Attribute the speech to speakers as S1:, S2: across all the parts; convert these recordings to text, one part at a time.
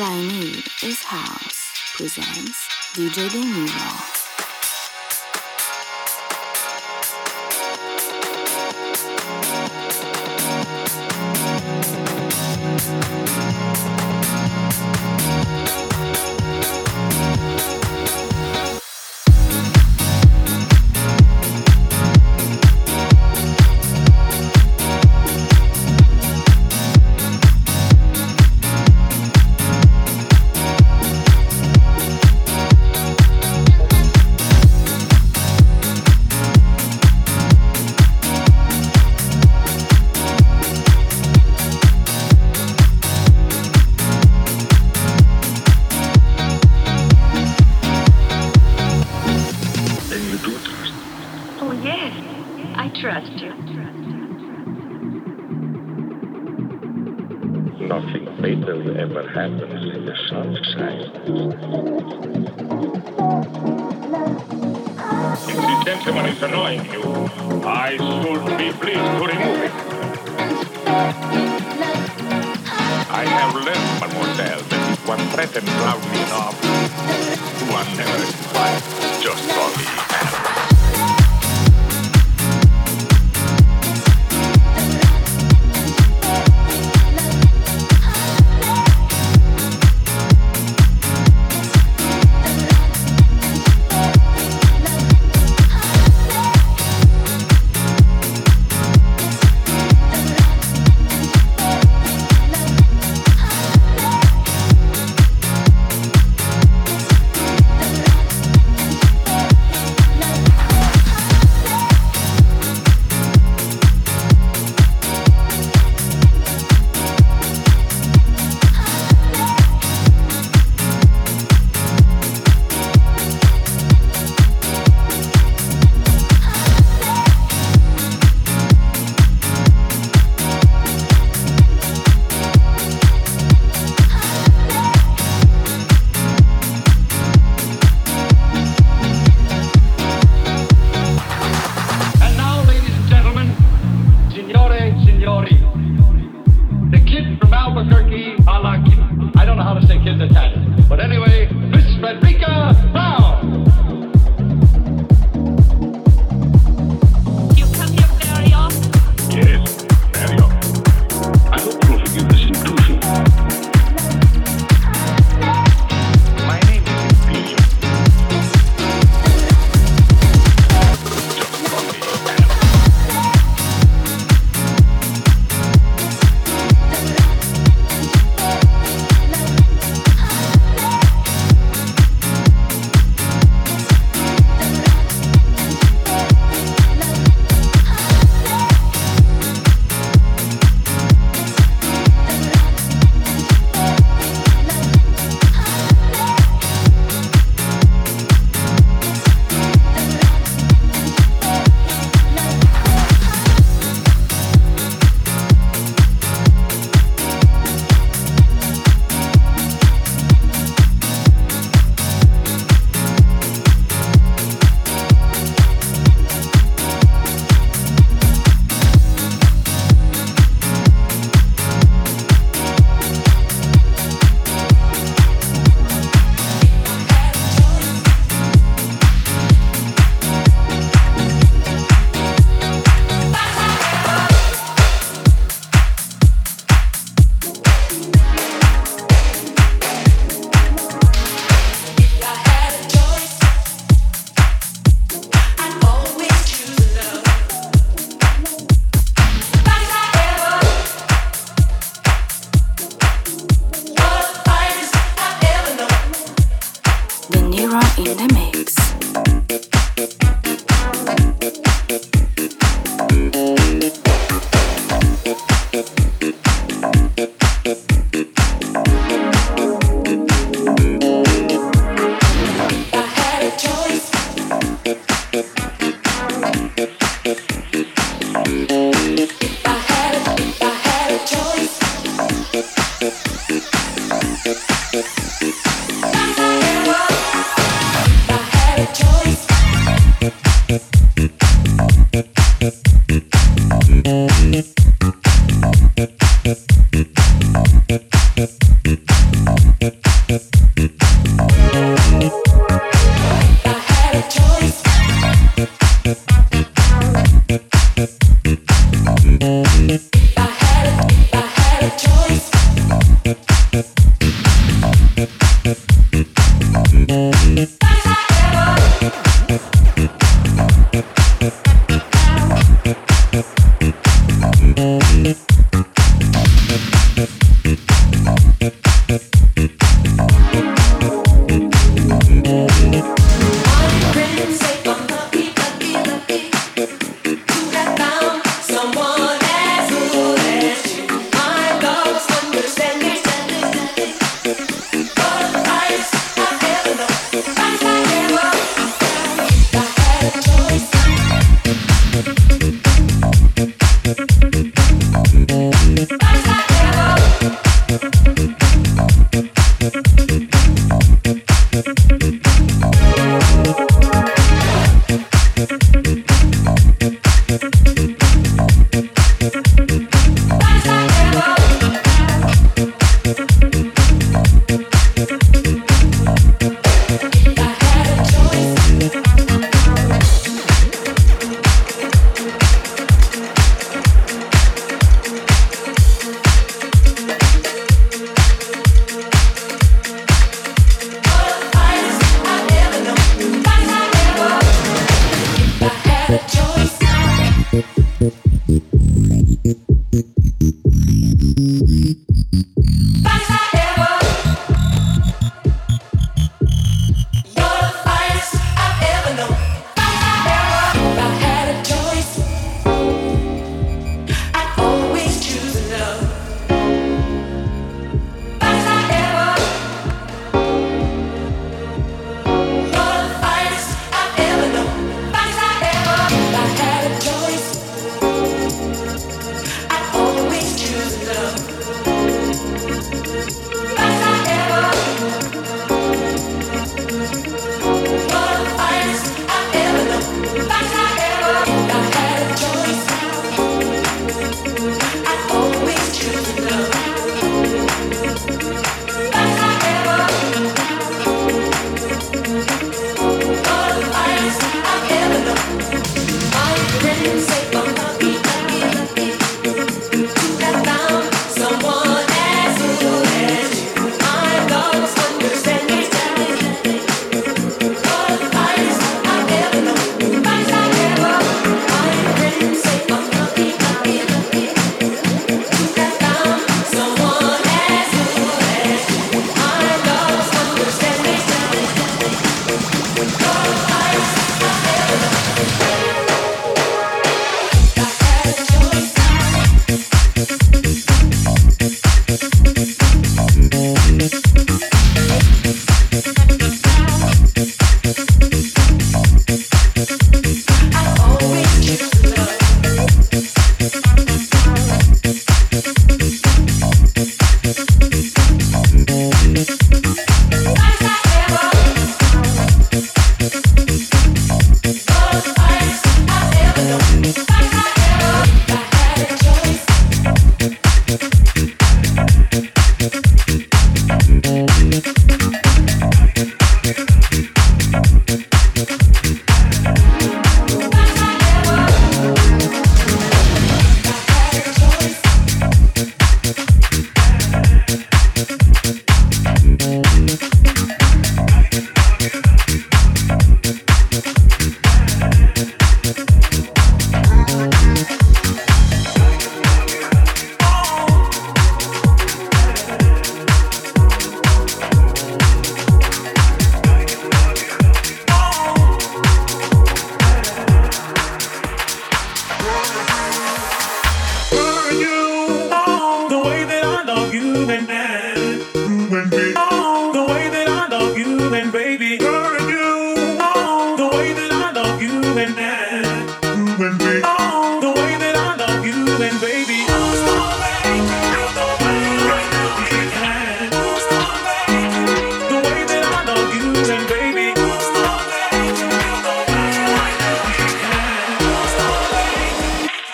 S1: All I Need is House presents DJ De.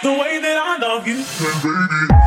S2: the way that I love you. baby.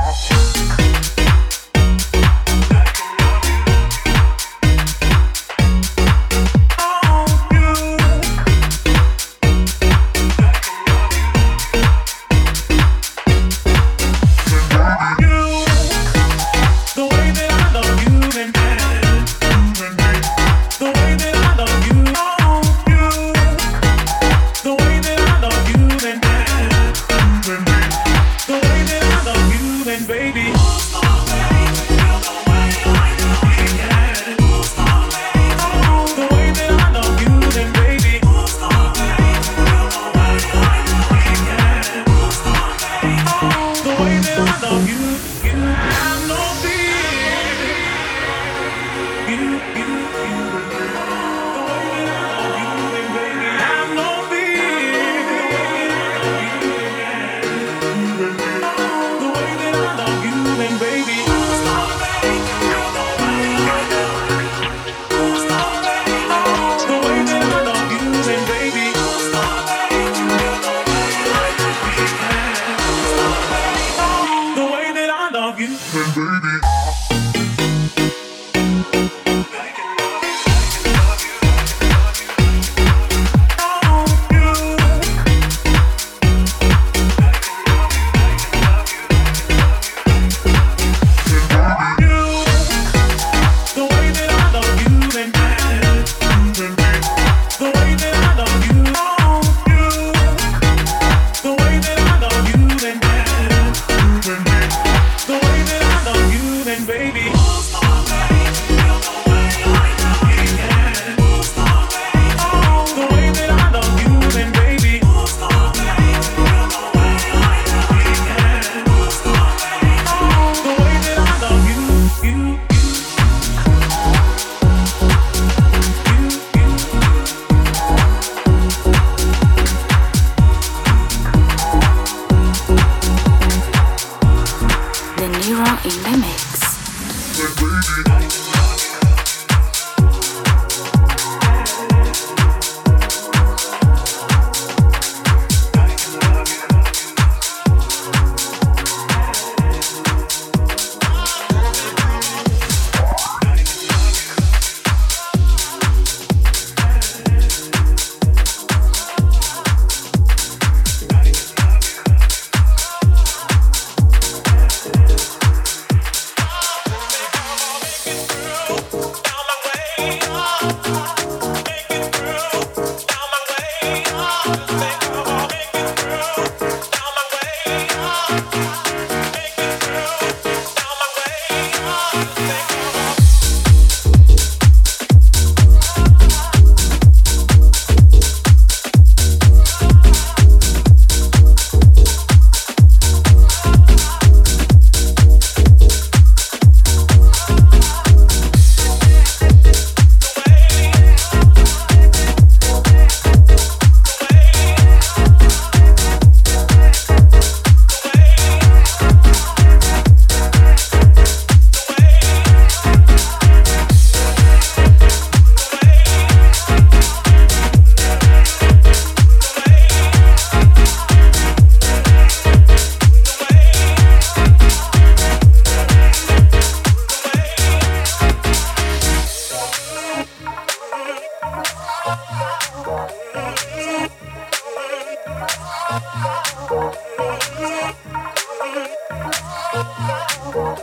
S2: And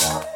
S2: now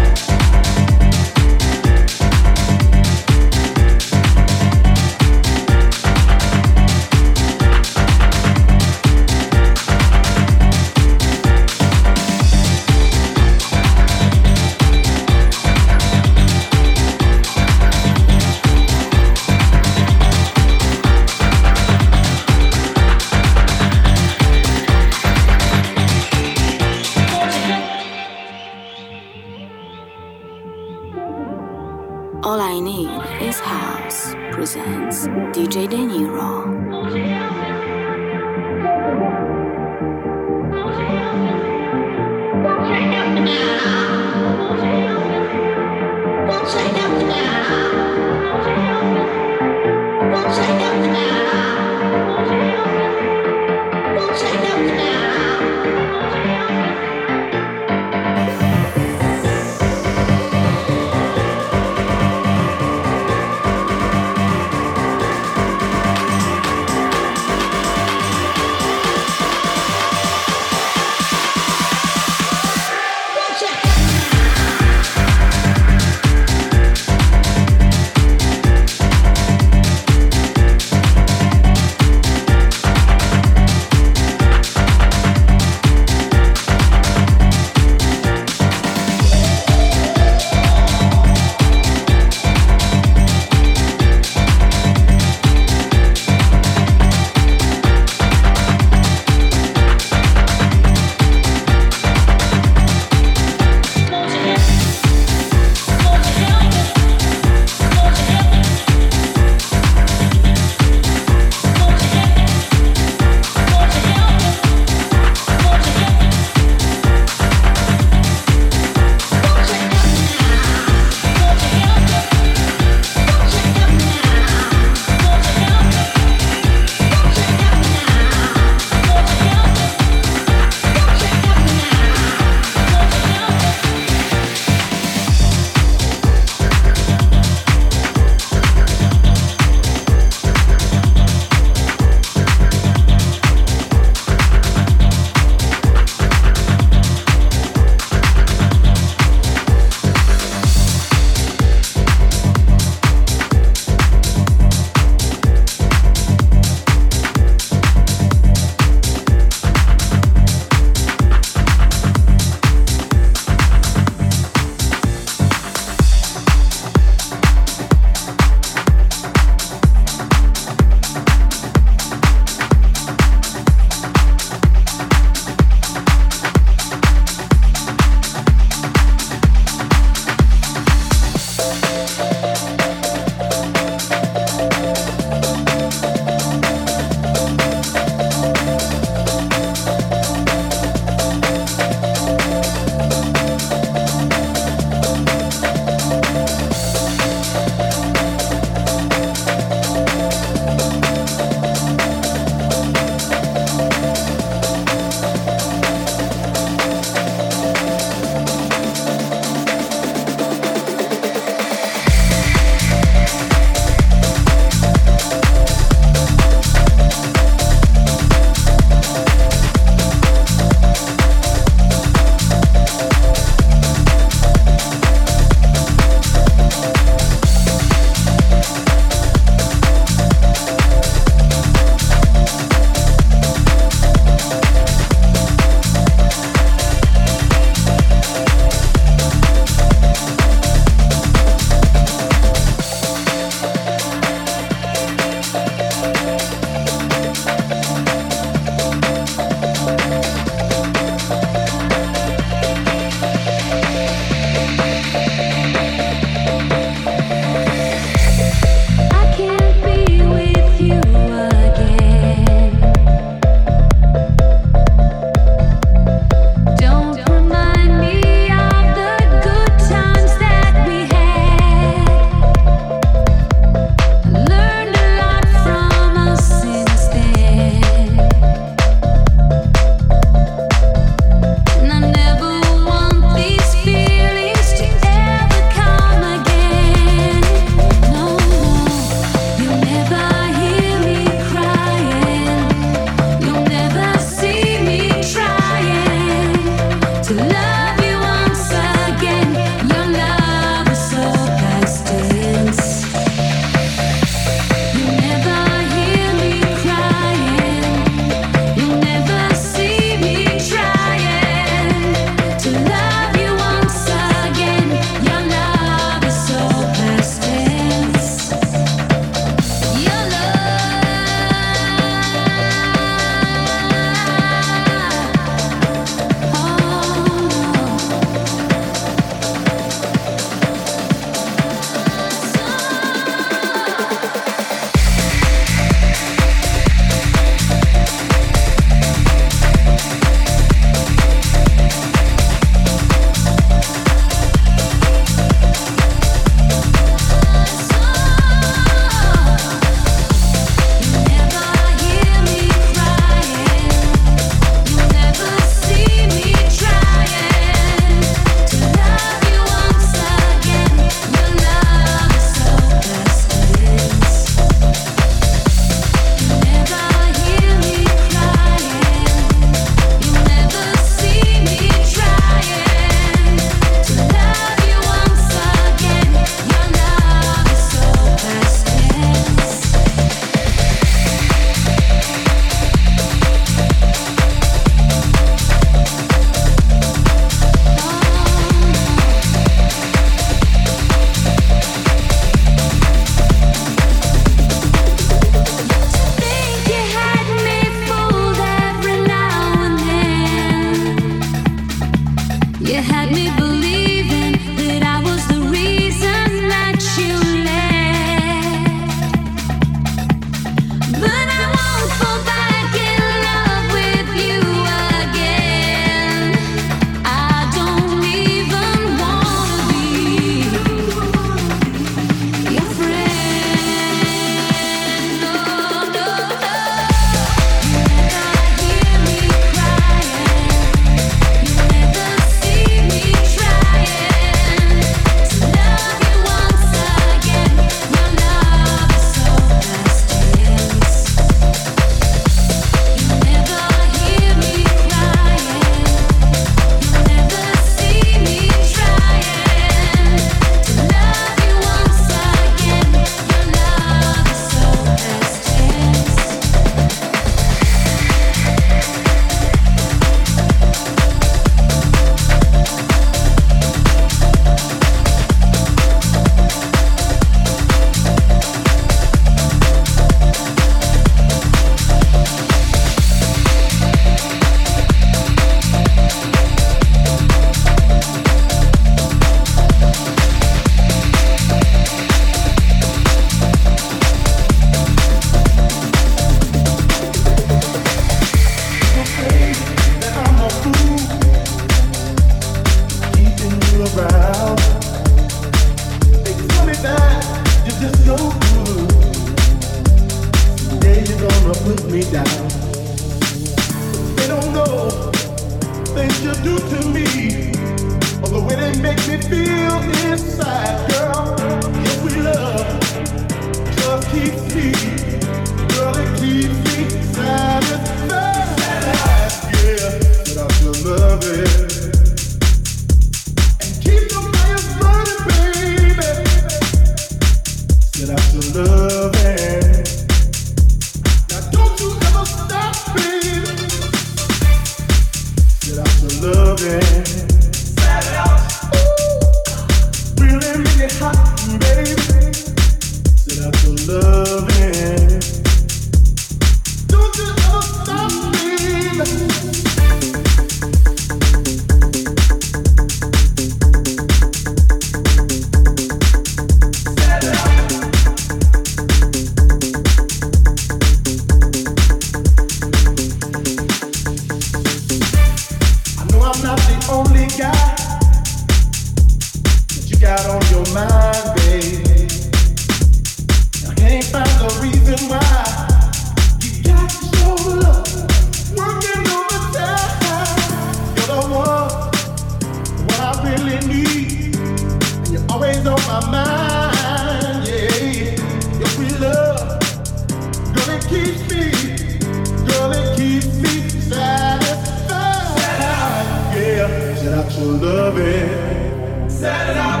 S2: Set it out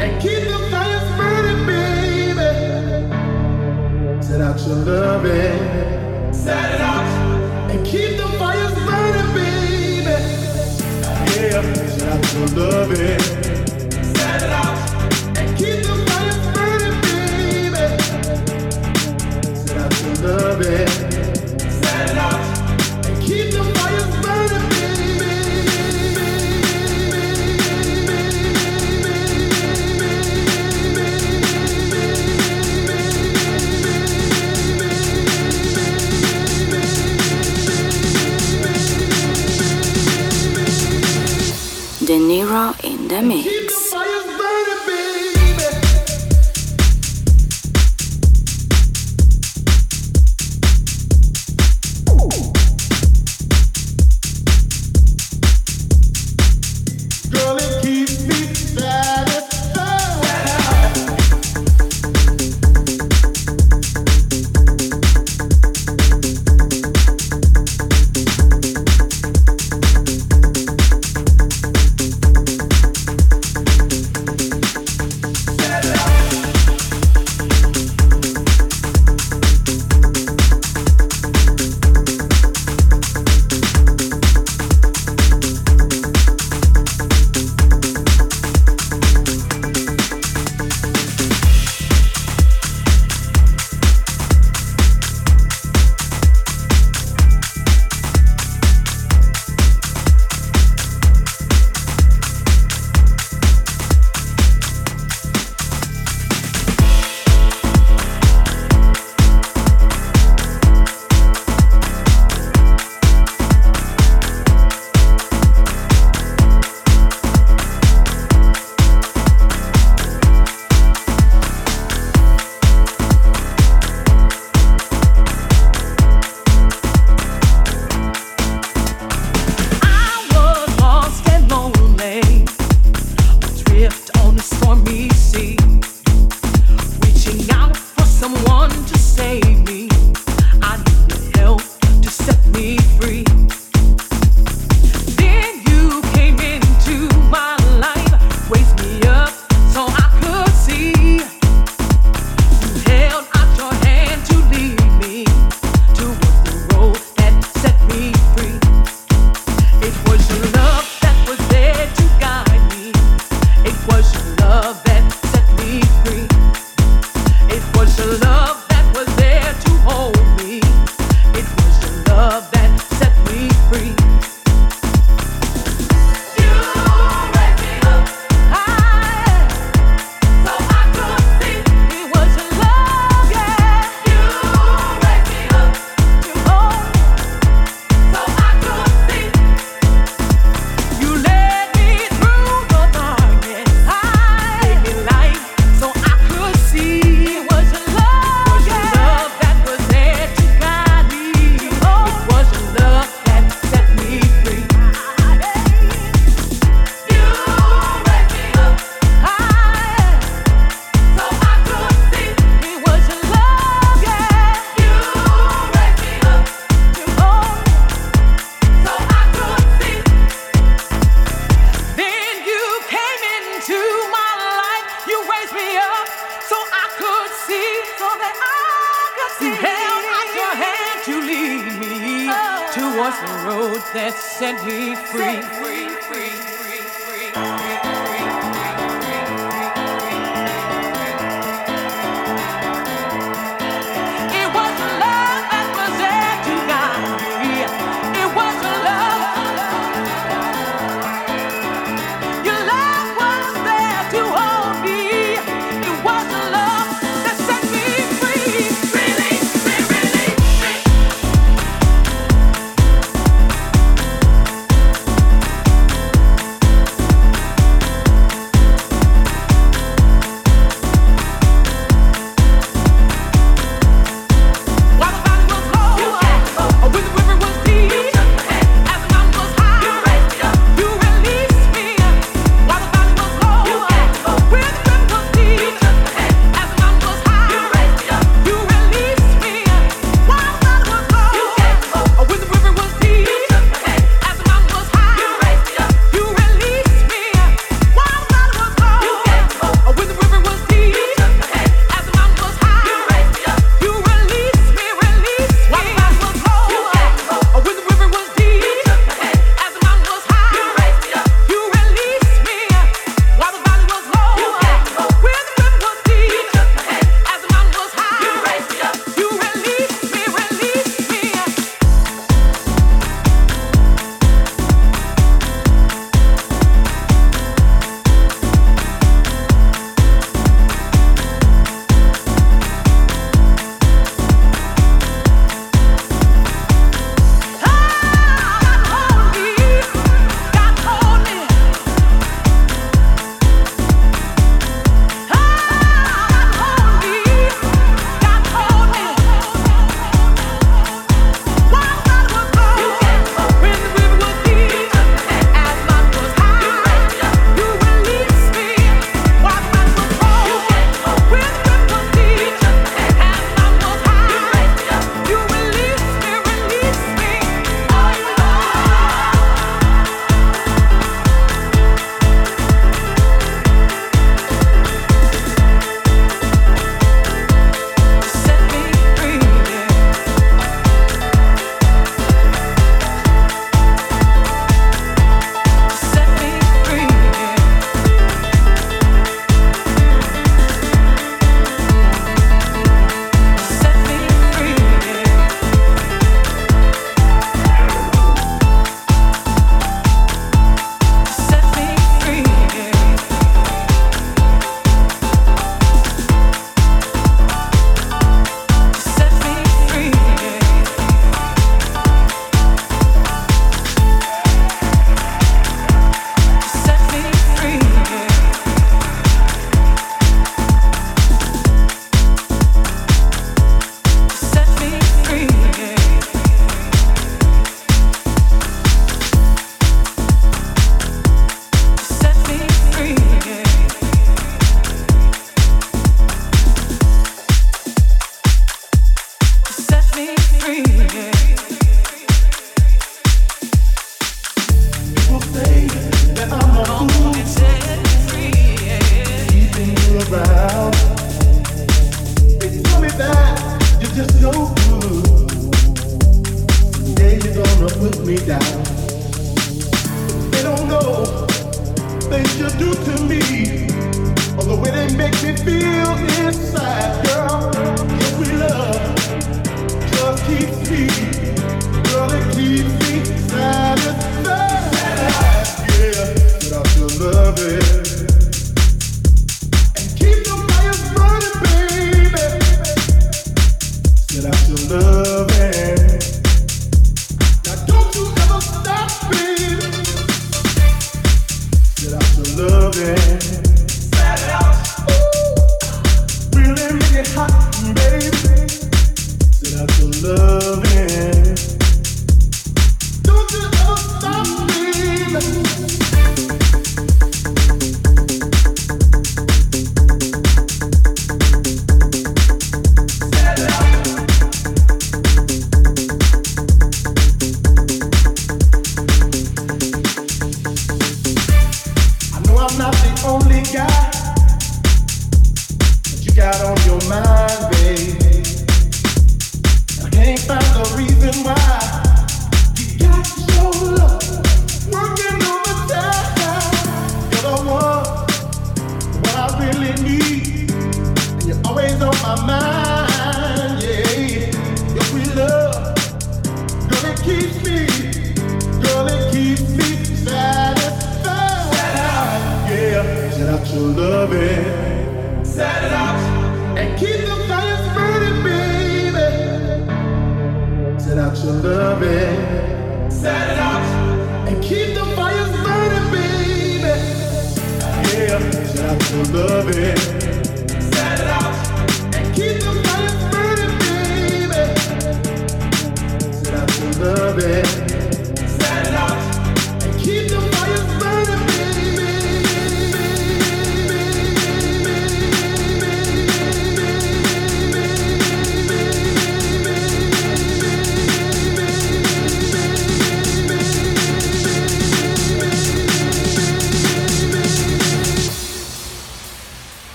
S2: and keep the fires burning, baby. Set out your loving. Set it
S1: out and keep the fires burning, baby. Yeah, set out your loving. De Niro
S3: in the
S4: mix.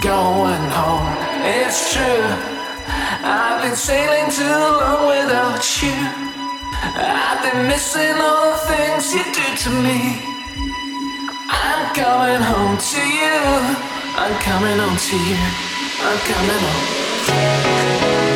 S4: Going home. It's true, I've been sailing too long without you. I've been missing all the things you do to me. I'm coming home to you. I'm coming home to you. I'm coming home.